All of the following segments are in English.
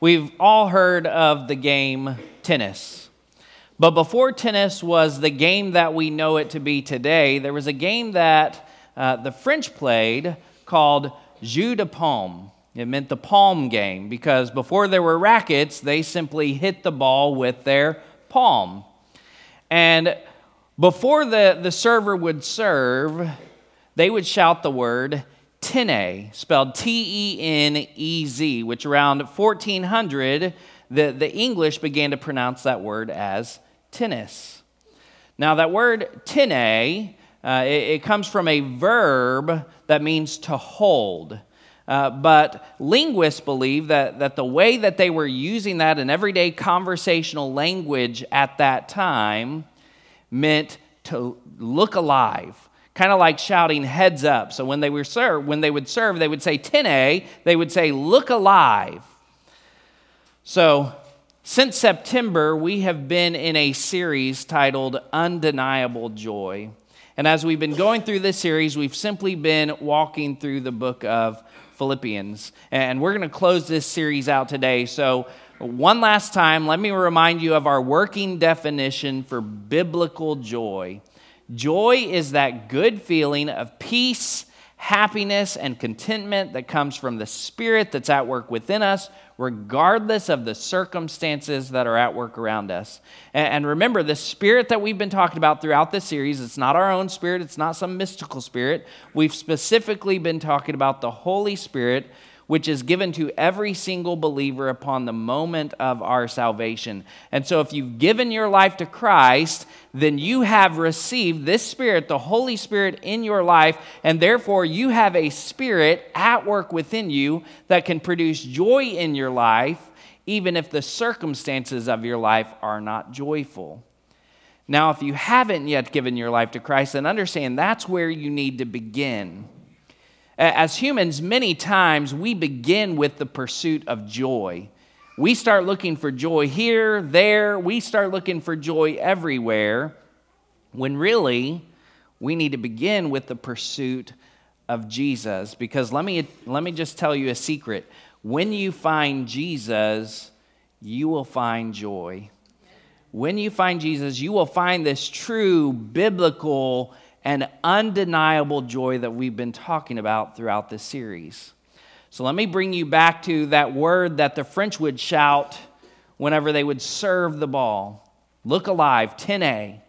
we've all heard of the game tennis. But before tennis was the game that we know it to be today, there was a game that uh, the French played called Jeu de Paume. It meant the palm game because before there were rackets, they simply hit the ball with their palm. And before the, the server would serve, they would shout the word tenez, spelled T E N E Z, which around 1400, the, the English began to pronounce that word as tennis. Now, that word tenez, uh, it, it, comes from a verb that means to hold. Uh, but linguists believe that, that the way that they were using that in everyday conversational language at that time meant to look alive, kind of like shouting heads up. So when they were served, when they would serve, they would say tenez, they would say look alive. So since September, we have been in a series titled Undeniable Joy. And as we've been going through this series, we've simply been walking through the book of Philippians. And we're going to close this series out today. So, one last time, let me remind you of our working definition for biblical joy. Joy is that good feeling of peace, happiness, and contentment that comes from the Spirit that's at work within us regardless of the circumstances that are at work around us. And remember, the spirit that we've been talking about throughout this series, it's not our own spirit, it's not some mystical spirit. We've specifically been talking about the Holy Spirit which is given to every single believer upon the moment of our salvation. And so, if you've given your life to Christ, then you have received this Spirit, the Holy Spirit, in your life, and therefore you have a Spirit at work within you that can produce joy in your life, even if the circumstances of your life are not joyful. Now, if you haven't yet given your life to Christ, then understand that's where you need to begin. As humans, many times we begin with the pursuit of joy. We start looking for joy here, there, we start looking for joy everywhere, when really we need to begin with the pursuit of Jesus. Because let me, let me just tell you a secret when you find Jesus, you will find joy. When you find Jesus, you will find this true biblical and undeniable joy that we've been talking about throughout this series. So let me bring you back to that word that the French would shout whenever they would serve the ball. Look alive, tenez.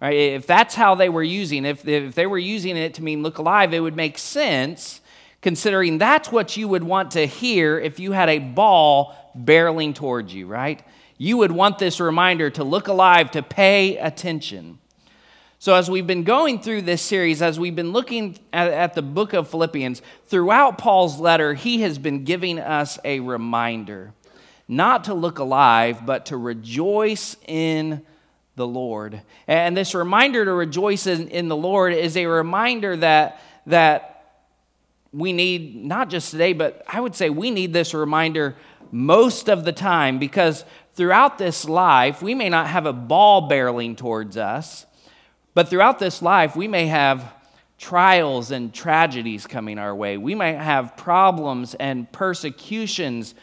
Right? If that's how they were using if, if they were using it to mean look alive, it would make sense considering that's what you would want to hear if you had a ball barreling towards you, right? You would want this reminder to look alive, to pay attention. So, as we've been going through this series, as we've been looking at, at, the book of Philippians, throughout Paul's letter, he has been giving us a reminder not to look alive, but to rejoice in the Lord. And this reminder to rejoice in, in the Lord is a reminder that, that we need, not just today, but I would say we need this reminder most of the time because throughout this life, we may not have a ball barreling towards us. But throughout this life, we may have trials and tragedies coming our way. We might have problems and persecutions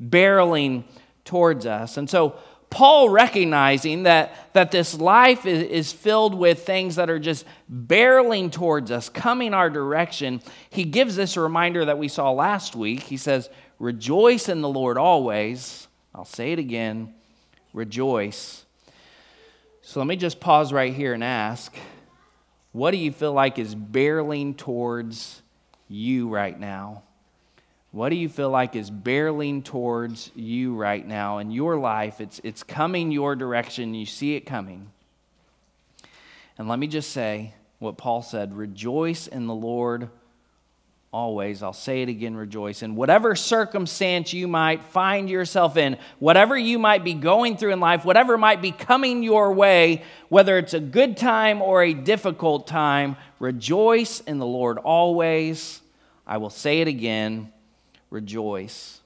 barreling towards us. And so, Paul recognizing that, that this life is, is filled with things that are just barreling towards us, coming our direction, he gives this reminder that we saw last week. He says, Rejoice in the Lord always. I'll say it again rejoice. So let me just pause right here and ask what do you feel like is barreling towards you right now? What do you feel like is barreling towards you right now in your life? It's, it's coming your direction. You see it coming. And let me just say what Paul said rejoice in the Lord always. I'll say it again, rejoice. In whatever circumstance you might find yourself in, whatever you might be going through in life, whatever might be coming your way, whether it's a good time or a difficult time, rejoice in the Lord always. I will say it again, rejoice.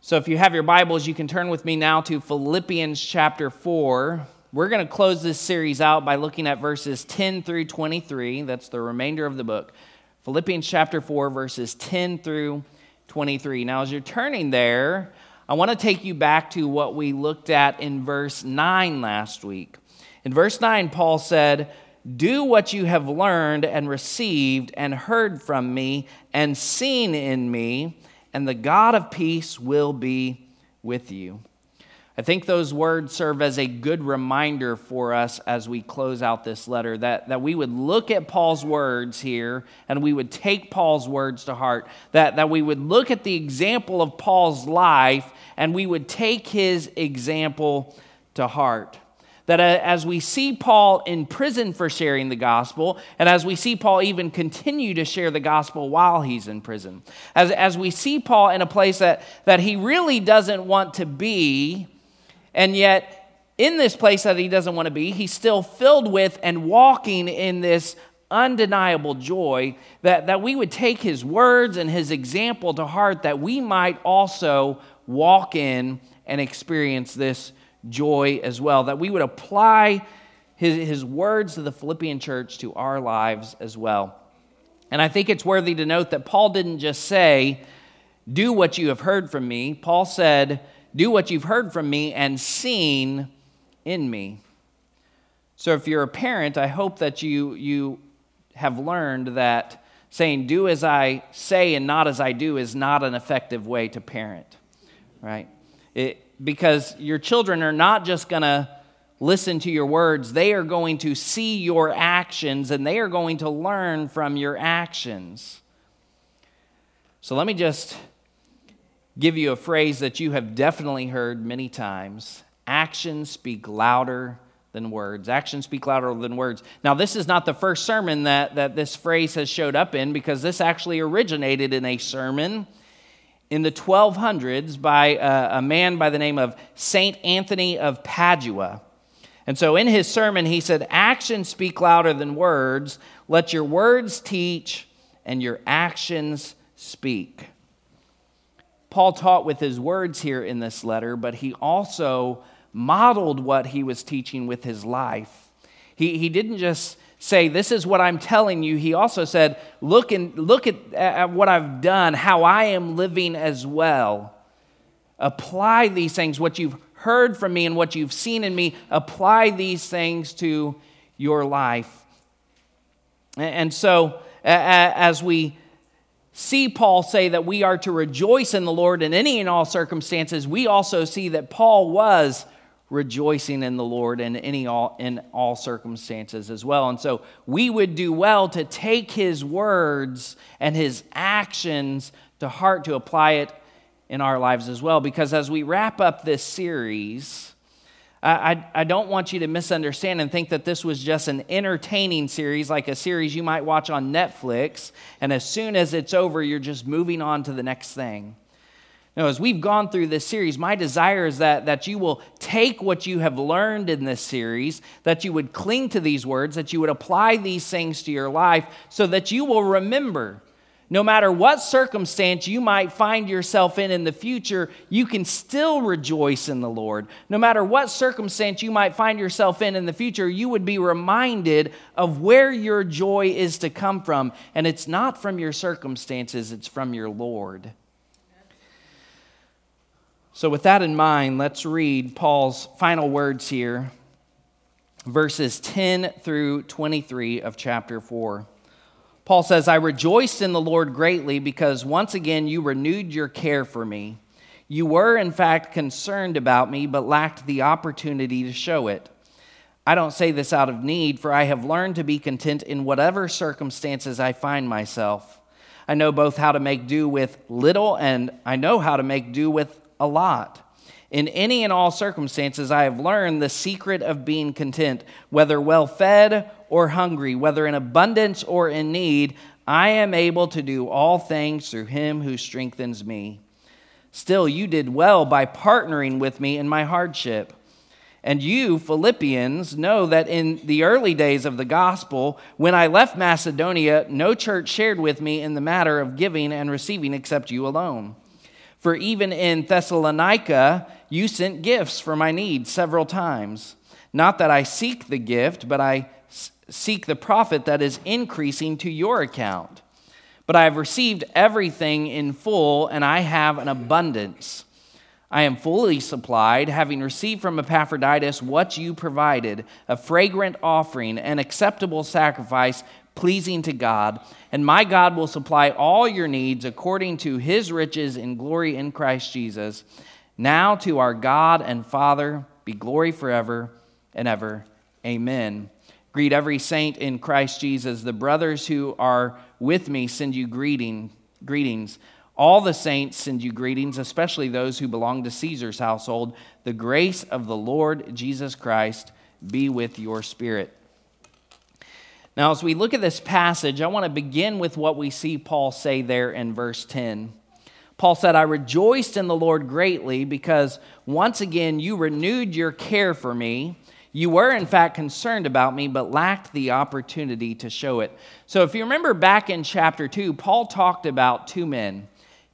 So if you have your Bibles, you can turn with me now to Philippians chapter 4. We're going to close this series out by looking at verses 10 through 23. That's the remainder of the book. Philippians chapter 4, verses 10 through 23. Now, as you're turning there, I want to take you back to what we looked at in verse 9 last week. In verse 9, Paul said, Do what you have learned and received and heard from me and seen in me, and the God of peace will be with you. I think those words serve as a good reminder for us as we close out this letter that, that we would look at Paul's words here and we would take Paul's words to heart, that, that we would look at the example of Paul's life and we would take his example to heart. That uh, as we see Paul in prison for sharing the gospel, and as we see Paul even continue to share the gospel while he's in prison, as, as we see Paul in a place that, that he really doesn't want to be, and yet, in this place that he doesn't want to be, he's still filled with and walking in this undeniable joy that, that we would take his words and his example to heart that we might also walk in and experience this joy as well. That we would apply his, his words to the Philippian church to our lives as well. And I think it's worthy to note that Paul didn't just say, Do what you have heard from me. Paul said, do what you've heard from me and seen in me. So if you're a parent, I hope that you, you have learned that saying, do as I say and not as I do, is not an effective way to parent, right? It, because your children are not just going to listen to your words, they are going to see your actions and they are going to learn from your actions. So let me just give you a phrase that you have definitely heard many times actions speak louder than words. Actions speak louder than words. Now, this is not the first sermon that, that this phrase has showed up in because this actually originated in a sermon in the 1200s by a, a man by the name of St. Anthony of Padua. And so in his sermon, he said, Actions speak louder than words. Let your words teach and your actions speak. Paul taught with his words here in this letter, but he also modeled what he was teaching with his life. He, he didn't just say, This is what I'm telling you. He also said, Look, and, look at, at what I've done, how I am living as well. Apply these things, what you've heard from me and what you've seen in me, apply these things to your life. And so, as we see Paul say that we are to rejoice in the Lord in any and all circumstances, we also see that Paul was rejoicing in the Lord in any all in all circumstances as well. And so we would do well to take his words and his actions to heart to apply it in our lives as well because as we wrap up this series, I, I don't want you to misunderstand and think that this was just an entertaining series, like a series you might watch on Netflix, and as soon as it's over, you're just moving on to the next thing. Now, as we've gone through this series, my desire is that, that you will take what you have learned in this series, that you would cling to these words, that you would apply these things to your life, so that you will remember no matter what circumstance you might find yourself in in the future, you can still rejoice in the Lord. No matter what circumstance you might find yourself in in the future, you would be reminded of where your joy is to come from. And it's not from your circumstances, it's from your Lord. So, with that in mind, let's read Paul's final words here, verses 10 through 23 of chapter 4. Paul says, I rejoiced in the Lord greatly because once again you renewed your care for me. You were, in fact, concerned about me, but lacked the opportunity to show it. I don't say this out of need, for I have learned to be content in whatever circumstances I find myself. I know both how to make do with little and I know how to make do with a lot. In any and all circumstances, I have learned the secret of being content, whether well fed or hungry, whether in abundance or in need. I am able to do all things through him who strengthens me. Still, you did well by partnering with me in my hardship. And you, Philippians, know that in the early days of the gospel, when I left Macedonia, no church shared with me in the matter of giving and receiving except you alone. For even in Thessalonica, you sent gifts for my needs several times. Not that I seek the gift, but I seek the profit that is increasing to your account. But I have received everything in full, and I have an abundance. I am fully supplied, having received from Epaphroditus what you provided a fragrant offering, an acceptable sacrifice, pleasing to God. And my God will supply all your needs according to his riches in glory in Christ Jesus. Now to our God and Father be glory forever and ever. Amen. Greet every saint in Christ Jesus. The brothers who are with me send you greeting, greetings. All the saints send you greetings, especially those who belong to Caesar's household. The grace of the Lord Jesus Christ be with your spirit. Now, as we look at this passage, I want to begin with what we see Paul say there in verse 10. Paul said, I rejoiced in the Lord greatly because once again you renewed your care for me. You were, in fact, concerned about me, but lacked the opportunity to show it. So, if you remember back in chapter 2, Paul talked about two men,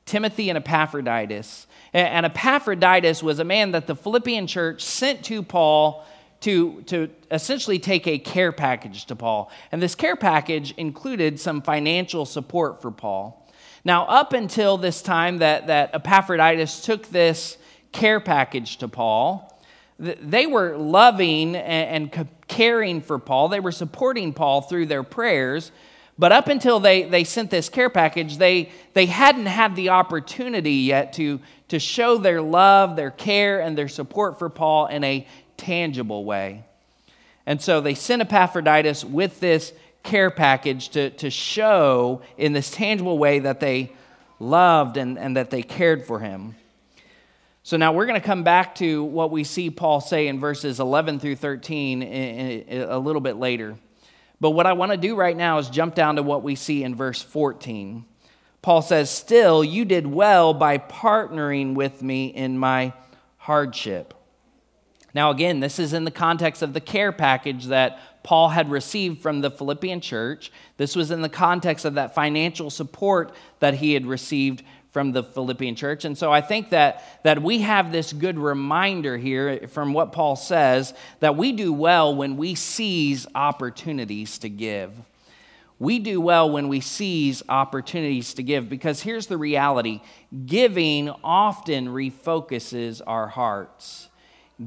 Timothy and Epaphroditus. And Epaphroditus was a man that the Philippian church sent to Paul to, to essentially take a care package to Paul. And this care package included some financial support for Paul. Now, up until this time that, that Epaphroditus took this care package to Paul, they were loving and caring for Paul. They were supporting Paul through their prayers. But up until they, they sent this care package, they, they hadn't had the opportunity yet to, to show their love, their care, and their support for Paul in a tangible way. And so they sent Epaphroditus with this care package to, to show in this tangible way that they loved and, and that they cared for him. So now we're going to come back to what we see Paul say in verses 11 through 13 a little bit later. But what I want to do right now is jump down to what we see in verse 14. Paul says, Still, you did well by partnering with me in my hardship. Now, again, this is in the context of the care package that Paul had received from the Philippian church. This was in the context of that financial support that he had received from the Philippian church. And so I think that, that we have this good reminder here from what Paul says that we do well when we seize opportunities to give. We do well when we seize opportunities to give because here's the reality giving often refocuses our hearts.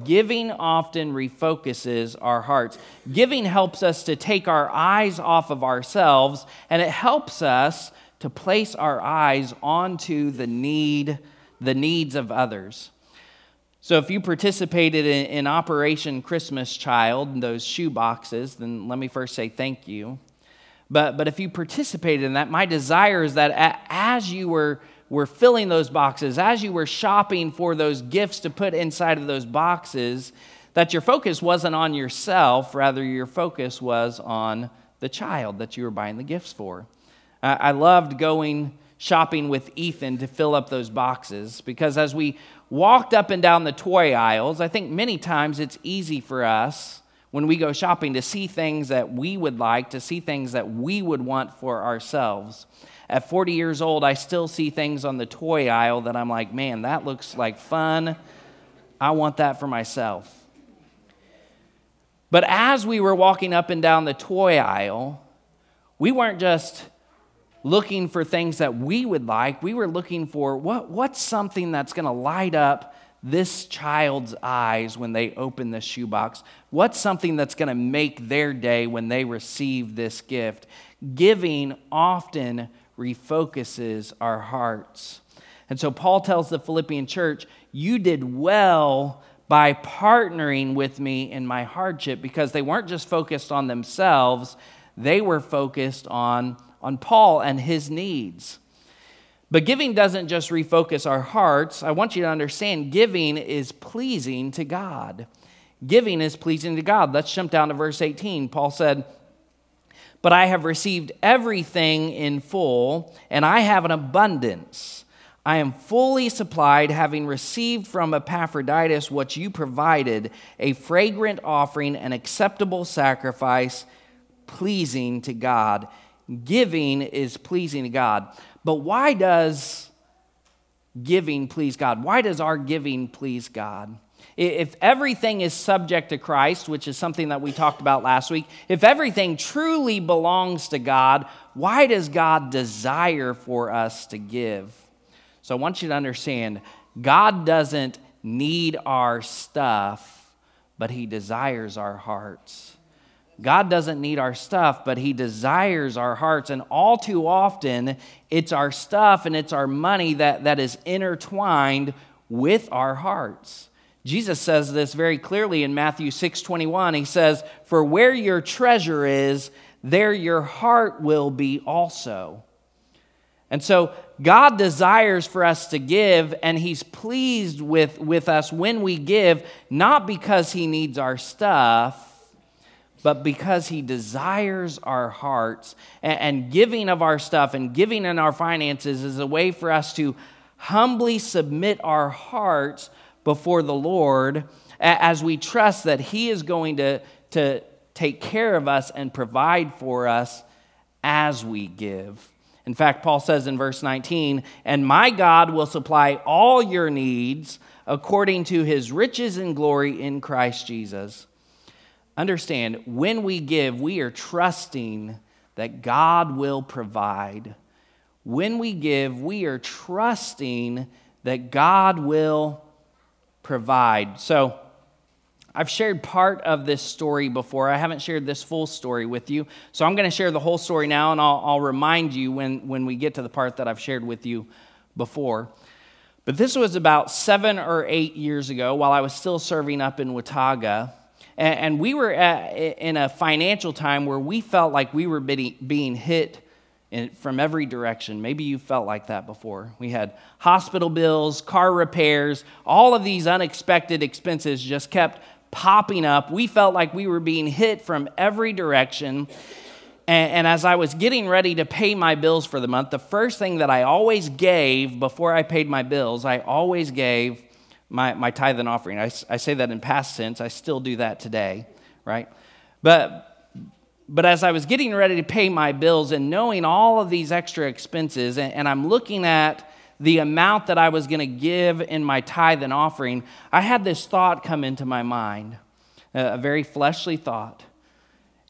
Giving often refocuses our hearts. Giving helps us to take our eyes off of ourselves and it helps us to place our eyes onto the need, the needs of others. So if you participated in, in Operation Christmas Child, those shoe boxes, then let me first say thank you. But, but if you participated in that, my desire is that as you were, were filling those boxes, as you were shopping for those gifts to put inside of those boxes, that your focus wasn't on yourself, rather, your focus was on the child that you were buying the gifts for. I loved going shopping with Ethan to fill up those boxes because as we walked up and down the toy aisles, I think many times it's easy for us when we go shopping to see things that we would like, to see things that we would want for ourselves. At 40 years old, I still see things on the toy aisle that I'm like, man, that looks like fun. I want that for myself. But as we were walking up and down the toy aisle, we weren't just looking for things that we would like. We were looking for what, what's something that's going to light up this child's eyes when they open this shoebox? What's something that's going to make their day when they receive this gift? Giving often refocuses our hearts. And so Paul tells the Philippian church, You did well by partnering with me in my hardship because they weren't just focused on themselves, they were focused on on Paul and his needs. But giving doesn't just refocus our hearts. I want you to understand giving is pleasing to God. Giving is pleasing to God. Let's jump down to verse 18. Paul said, but I have received everything in full, and I have an abundance. I am fully supplied, having received from Epaphroditus what you provided a fragrant offering, an acceptable sacrifice, pleasing to God. Giving is pleasing to God. But why does giving please God? Why does our giving please God? If everything is subject to Christ, which is something that we talked about last week, if everything truly belongs to God, why does God desire for us to give? So I want you to understand God doesn't need our stuff, but He desires our hearts. God doesn't need our stuff, but He desires our hearts. And all too often, it's our stuff and it's our money that, that is intertwined with our hearts. Jesus says this very clearly in Matthew 6 21. He says, For where your treasure is, there your heart will be also. And so God desires for us to give, and He's pleased with, with us when we give, not because He needs our stuff, but because He desires our hearts. And, giving of our stuff and giving in our finances is a way for us to humbly submit our hearts before the Lord as we trust that He is going to, to take care of us and provide for us as we give. In fact, Paul says in verse 19, And my God will supply all your needs according to his riches and glory in Christ Jesus. Understand, when we give, we are trusting that God will provide. When we give, we are trusting that God will provide. So, I've shared part of this story before. I haven't shared this full story with you. So I'm going to share the whole story now, and I'll, I'll, remind you when, when we get to the part that I've shared with you before. But this was about seven or eight years ago while I was still serving up in Watauga. And, and we were at, in a financial time where we felt like we were being hit in, from every direction. Maybe you felt like that before. We had hospital bills, car repairs, all of these unexpected expenses just kept popping up. We felt like we were being hit from every direction. And, and, as I was getting ready to pay my bills for the month, the first thing that I always gave before I paid my bills, I always gave my, my tithe and offering. I, I say that in past tense. I still do that today, right? But but as I was getting ready to pay my bills and knowing all of these extra expenses, and, and I'm looking at the amount that I was going to give in my tithe and offering, I had this thought come into my mind, a very fleshly thought.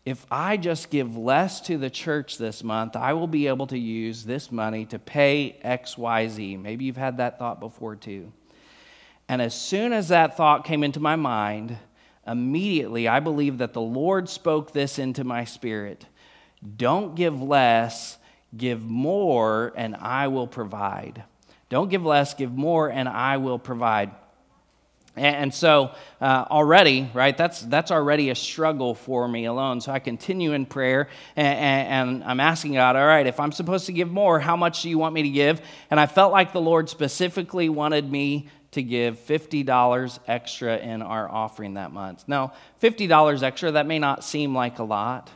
If I just give less to the church this month, I will be able to use this money to pay XYZ. Maybe you've had that thought before too. And as soon as that thought came into my mind, immediately I believe that the Lord spoke this into my spirit. Don't give less, give more, and I will provide. Don't give less, give more, and I will provide. And so uh, already, right, that's, that's already a struggle for me alone. So I continue in prayer and, and, I'm asking God, all right, if I'm supposed to give more, how much do you want me to give? And I felt like the Lord specifically wanted me to give $50 extra in our offering that month. Now, $50 extra, that may not seem like a lot,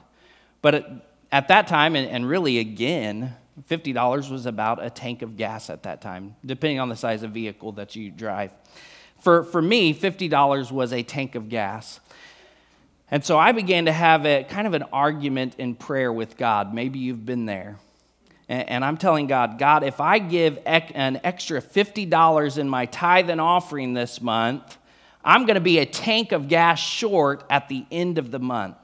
but at that time, and really again, $50 was about a tank of gas at that time, depending on the size of vehicle that you drive. For, for me, $50 was a tank of gas. And so I began to have a kind of an argument in prayer with God. Maybe you've been there. And I'm telling God, God, if I give an extra $50 in my tithe and offering this month, I'm going to be a tank of gas short at the end of the month.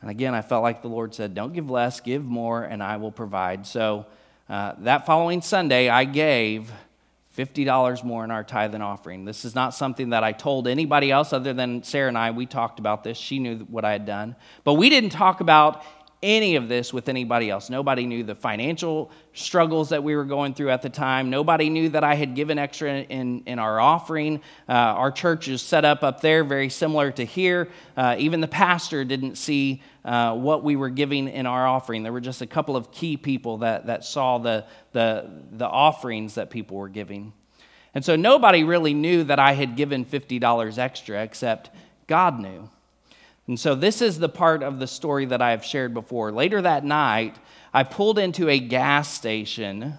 And again, I felt like the Lord said, Don't give less, give more, and I will provide. So uh, that following Sunday, I gave $50 more in our tithe and offering. This is not something that I told anybody else other than Sarah and I. We talked about this. She knew what I had done. But we didn't talk about any of this with anybody else. Nobody knew the financial struggles that we were going through at the time. Nobody knew that I had given extra in, in our offering. Uh, our church is set up up there, very similar to here. Uh, even the pastor didn't see uh, what we were giving in our offering. There were just a couple of key people that, that saw the, the, the offerings that people were giving. And so nobody really knew that I had given $50 extra except God knew. And so, this is the part of the story that I have shared before. Later that night, I pulled into a gas station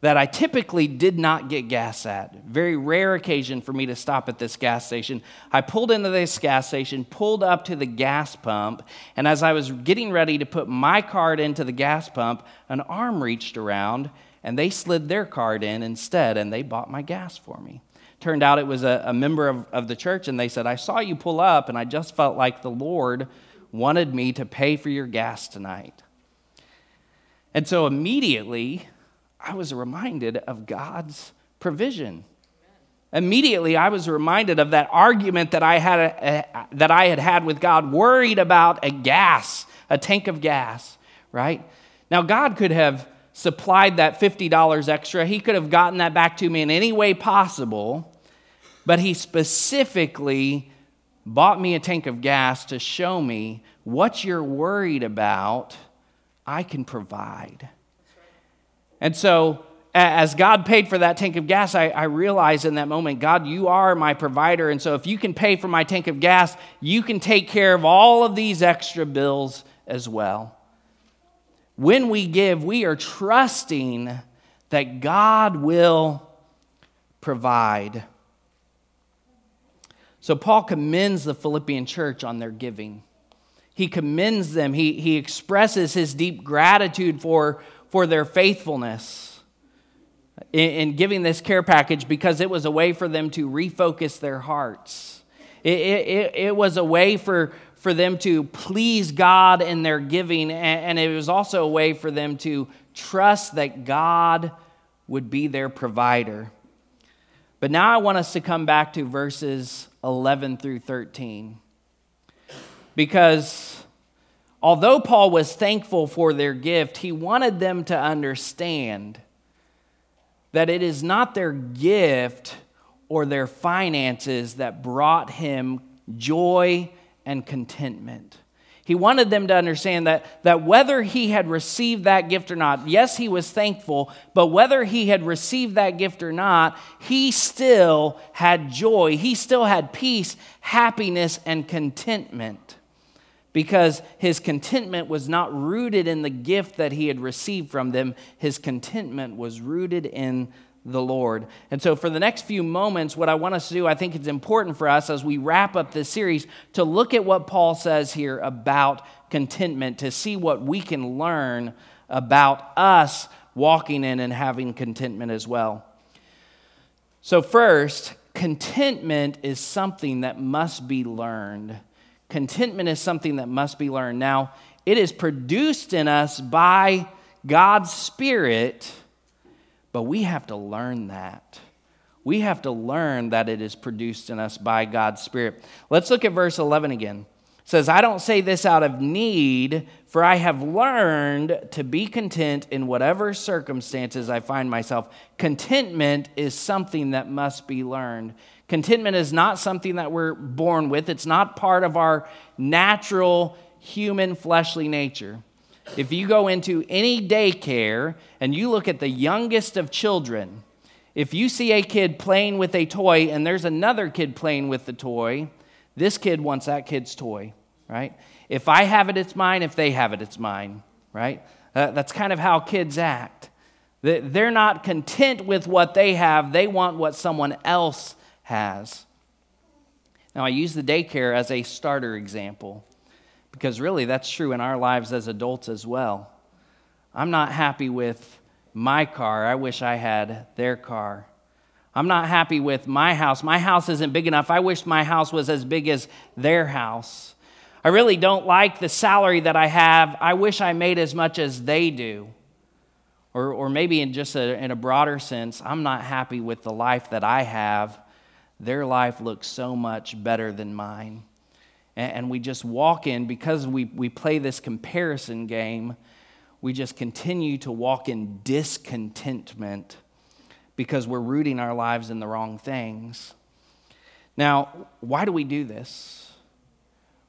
that I typically did not get gas at. Very rare occasion for me to stop at this gas station. I pulled into this gas station, pulled up to the gas pump, and as I was getting ready to put my card into the gas pump, an arm reached around and they slid their card in instead and they bought my gas for me. Turned out it was a, a member of, of the church, and they said, I saw you pull up, and I just felt like the Lord wanted me to pay for your gas tonight. And so immediately, I was reminded of God's provision. Immediately, I was reminded of that argument that I had, uh, that I had had with God, worried about a gas, a tank of gas, right? Now, God could have supplied that $50 extra. He could have gotten that back to me in any way possible, but He specifically bought me a tank of gas to show me what you're worried about, I can provide. And so, as God paid for that tank of gas, I, I, realized in that moment, God, you are my provider. And so, if you can pay for my tank of gas, you can take care of all of these extra bills as well. When we give, we are trusting that God will provide. So, Paul commends the Philippian church on their giving. He commends them, he, he expresses his deep gratitude for for their faithfulness in, in giving this care package because it was a way for them to refocus their hearts. It, it, it was a way for, for them to please God in their giving, and, it was also a way for them to trust that God would be their provider. But now I want us to come back to verses 11 through 13. Because Although Paul was thankful for their gift, he wanted them to understand that it is not their gift or their finances that brought him joy and contentment. He wanted them to understand that, that whether he had received that gift or not, yes, he was thankful, but whether he had received that gift or not, he still had joy. He still had peace, happiness, and contentment because his contentment was not rooted in the gift that he had received from them. His contentment was rooted in the Lord. And so, for the next few moments, what I want us to do, I think it's important for us as we wrap up this series to look at what Paul says here about contentment, to see what we can learn about us walking in and having contentment as well. So, first, contentment is something that must be learned. Contentment is something that must be learned. Now, it is produced in us by God's Spirit, but we have to learn that. We have to learn that it is produced in us by God's Spirit. Let's look at verse 11 again. It says, I don't say this out of need, for I have learned to be content in whatever circumstances I find myself. Contentment is something that must be learned. Contentment is not something that we're born with, it's not part of our natural human fleshly nature. If you go into any daycare and you look at the youngest of children, if you see a kid playing with a toy and there's another kid playing with the toy, this kid wants that kid's toy, right? If I have it, it's mine. If they have it, it's mine, right? Uh, that's kind of how kids act. They're not content with what they have, they want what someone else has. Now, I use the daycare as a starter example because really that's true in our lives as adults as well. I'm not happy with my car. I wish I had their car. I'm not happy with my house. My house isn't big enough. I wish my house was as big as their house. I really don't like the salary that I have. I wish I made as much as they do. Or, or maybe in just a, in a broader sense, I'm not happy with the life that I have their life looks so much better than mine. And we just walk in, because we, we play this comparison game, we just continue to walk in discontentment because we're rooting our lives in the wrong things. Now, why do we do this?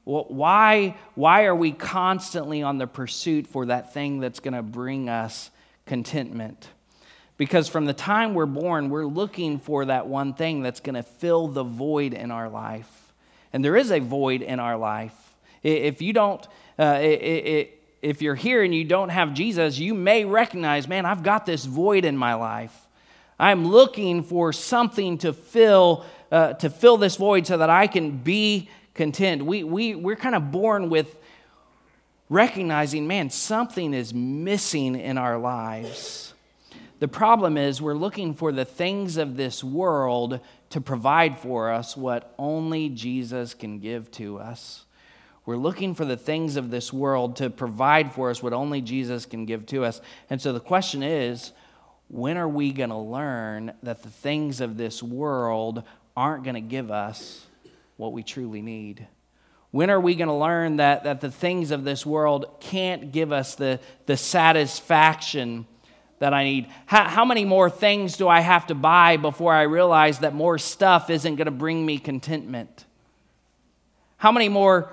Why, why are we constantly on the pursuit for that thing that's going to bring us contentment? Because from the time we're born, we're looking for that one thing that's going to fill the void in our life. And there is a void in our life. If you don't, uh, if you're here and you don't have Jesus, you may recognize, man, I've got this void in my life. I'm looking for something to fill, uh, to fill this void so that I can be content. We, we, we're kind of born with recognizing, man, something is missing in our lives. The problem is we're looking for the things of this world to provide for us what only Jesus can give to us. We're looking for the things of this world to provide for us what only Jesus can give to us. And so the question is when are we going to learn that the things of this world aren't going to give us what we truly need? When are we going to learn that, that the things of this world can't give us the, the satisfaction that I need? How, how many more things do I have to buy before I realize that more stuff isn't going to bring me contentment? How many more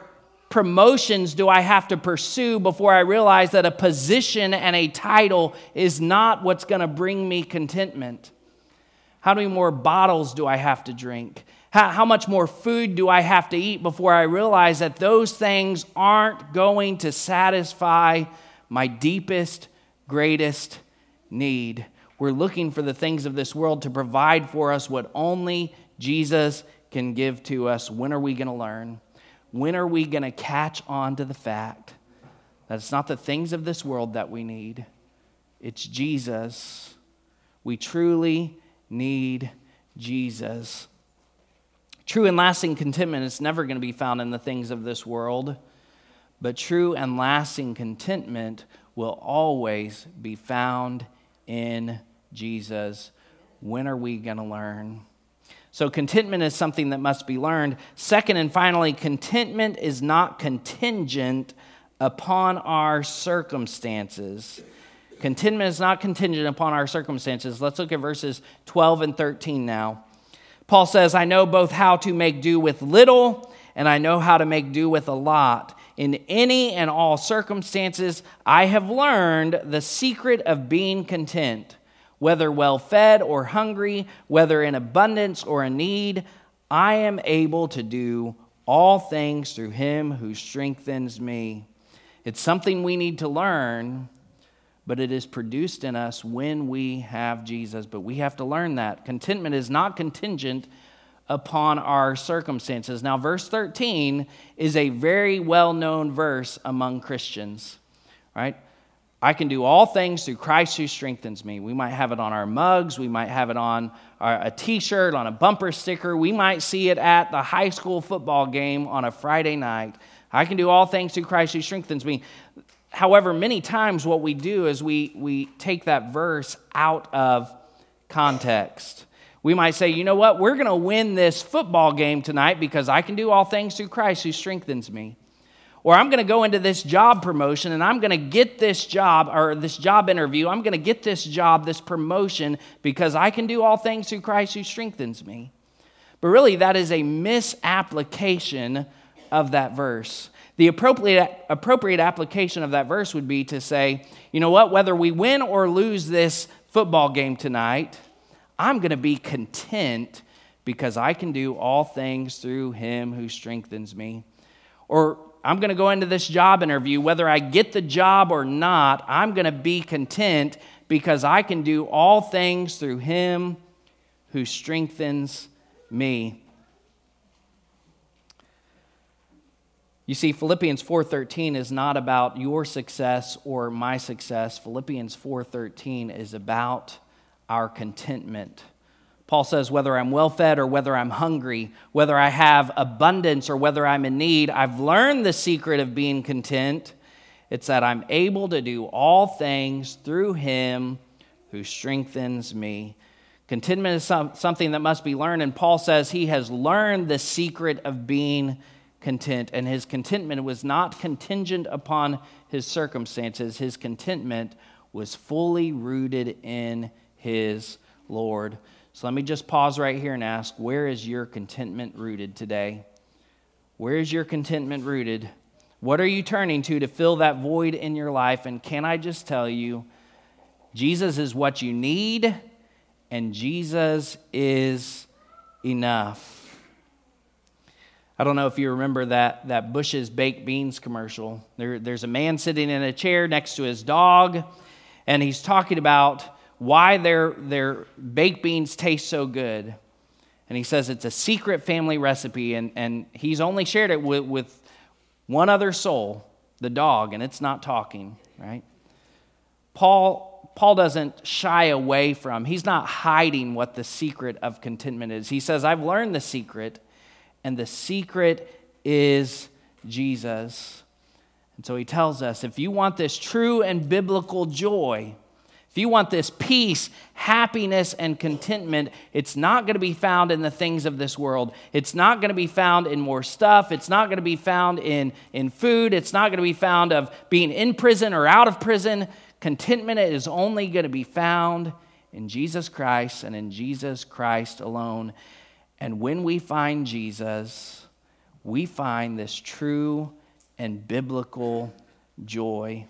promotions do I have to pursue before I realize that a position and a title is not what's going to bring me contentment? How many more bottles do I have to drink? How, how, much more food do I have to eat before I realize that those things aren't going to satisfy my deepest, greatest need? We're looking for the things of this world to provide for us what only Jesus can give to us. When are we going to learn? When are we going to catch on to the fact that it's not the things of this world that we need, it's Jesus? We truly need Jesus. True and lasting contentment is never going to be found in the things of this world, but true and lasting contentment will always be found in Jesus. When are we going to learn? So, contentment is something that must be learned. Second and finally, contentment is not contingent upon our circumstances. Contentment is not contingent upon our circumstances. Let's look at verses 12 and 13 now. Paul says, I know both how to make do with little and I know how to make do with a lot. In any and all circumstances, I have learned the secret of being content whether well fed or hungry, whether in abundance or in need, I am able to do all things through him who strengthens me. It's something we need to learn, but it is produced in us when we have Jesus. But we have to learn that. Contentment is not contingent upon our circumstances. Now, verse 13 is a very well known verse among Christians, right? I can do all things through Christ who strengthens me. We might have it on our mugs. We might have it on our, a t shirt, on a bumper sticker. We might see it at the high school football game on a Friday night. I can do all things through Christ who strengthens me. However, many times what we do is we, we take that verse out of context. We might say, you know what, we're going to win this football game tonight because I can do all things through Christ who strengthens me. Or I'm going to go into this job promotion and I'm going to get this job or this job interview. I'm going to get this job, this promotion, because I can do all things through Christ who strengthens me. But really, that is a misapplication of that verse. The appropriate, appropriate application of that verse would be to say, you know what, whether we win or lose this football game tonight, I'm going to be content because I can do all things through him who strengthens me. Or I'm going to go into this job interview. Whether I get the job or not, I'm going to be content because I can do all things through Him who strengthens me. You see Philippians 4:13 is not about your success or my success. Philippians 4:13 is about our contentment. Paul says, whether I'm well fed or whether I'm hungry, whether I have abundance or whether I'm in need, I've learned the secret of being content. It's that I'm able to do all things through him who strengthens me. Contentment is some, something that must be learned, and Paul says he has learned the secret of being content, and his contentment was not contingent upon his circumstances. His contentment was fully rooted in his Lord. So let me just pause right here and ask where is your contentment rooted today? Where is your contentment rooted? What are you turning to to fill that void in your life? And can I just tell you, Jesus is what you need, and Jesus is enough. I don't know if you remember that, that Bush's baked beans commercial. There, there's a man sitting in a chair next to his dog, and he's talking about why their, their baked beans taste so good. And he says it's a secret family recipe, and, and he's only shared it with, with one other soul, the dog, and it's not talking, right? Paul, Paul doesn't shy away from, he's not hiding what the secret of contentment is. He says, I've learned the secret, and the secret is Jesus. And so he tells us if you want this true and biblical joy, if you want this peace, happiness, and contentment, it's not going to be found in the things of this world. It's not going to be found in more stuff. It's not going to be found in, in food. It's not going to be found of being in prison or out of prison. Contentment is only going to be found in Jesus Christ and in Jesus Christ alone. And when we find Jesus, we find this true and biblical joy.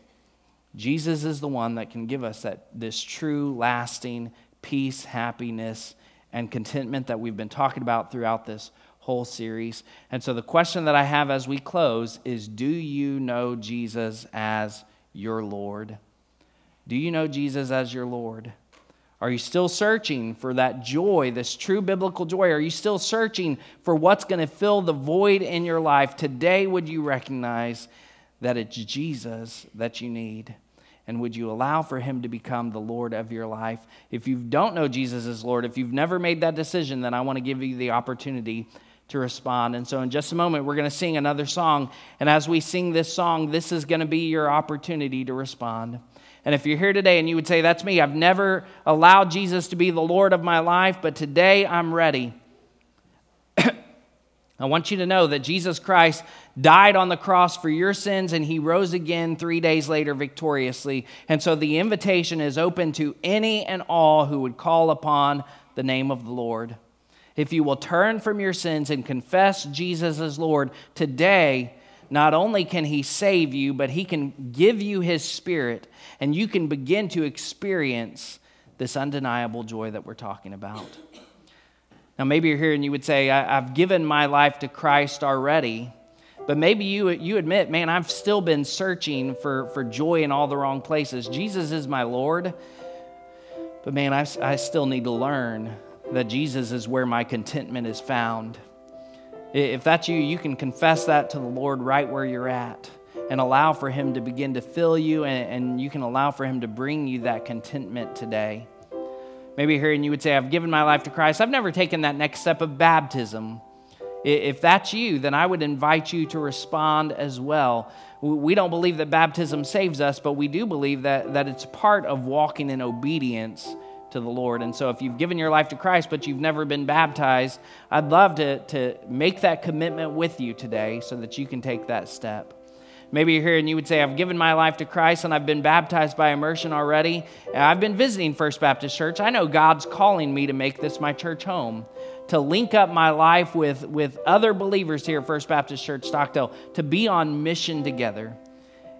Jesus is the one that can give us that, this true, lasting peace, happiness, and contentment that we've been talking about throughout this whole series. And so, the question that I have as we close is Do you know Jesus as your Lord? Do you know Jesus as your Lord? Are you still searching for that joy, this true biblical joy? Are you still searching for what's going to fill the void in your life? Today, would you recognize that it's Jesus that you need? And would you allow for him to become the Lord of your life? If you don't know Jesus as Lord, if you've never made that decision, then I want to give you the opportunity to respond. And so, in just a moment, we're going to sing another song. And as we sing this song, this is going to be your opportunity to respond. And if you're here today and you would say, That's me, I've never allowed Jesus to be the Lord of my life, but today I'm ready. I want you to know that Jesus Christ died on the cross for your sins and he rose again three days later victoriously. And so the invitation is open to any and all who would call upon the name of the Lord. If you will turn from your sins and confess Jesus as Lord, today, not only can he save you, but he can give you his spirit and you can begin to experience this undeniable joy that we're talking about. Now, maybe you're here and you would say, I've given my life to Christ already. But maybe you, you admit, man, I've still been searching for, for joy in all the wrong places. Jesus is my Lord. But man, I, I still need to learn that Jesus is where my contentment is found. If that's you, you can confess that to the Lord right where you're at and allow for Him to begin to fill you, and, and you can allow for Him to bring you that contentment today. Maybe here and you would say, I've given my life to Christ. I've never taken that next step of baptism. If that's you, then I would invite you to respond as well. We don't believe that baptism saves us, but we do believe that, that it's part of walking in obedience to the Lord. And so if you've given your life to Christ, but you've never been baptized, I'd love to, to make that commitment with you today so that you can take that step. Maybe you're here and you would say, I've given my life to Christ and I've been baptized by immersion already. I've been visiting First Baptist Church. I know God's calling me to make this my church home, to link up my life with, with other believers here at First Baptist Church Stockdale, to be on mission together.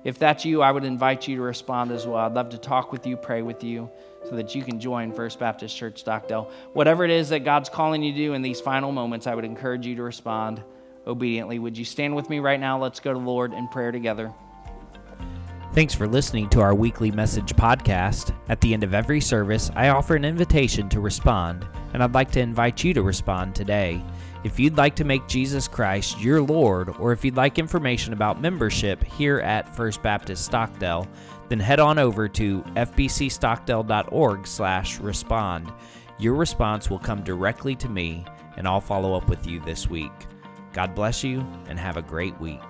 If that's you, I would invite you to respond as well. I'd love to talk with you, pray with you, so that you can join First Baptist Church Stockdale. Whatever it is that God's calling you to do in these final moments, I would encourage you to respond obediently. Would you stand with me right now? Let's go to the Lord in prayer together. Thanks for listening to our weekly message podcast. At the end of every service, I offer an invitation to respond, and I'd like to invite you to respond today. If you'd like to make Jesus Christ your Lord, or if you'd like information about membership here at First Baptist Stockdale, then head on over to fbcstockdale.org/respond. Your response will come directly to me, and I'll follow up with you this week. God bless you and have a great week.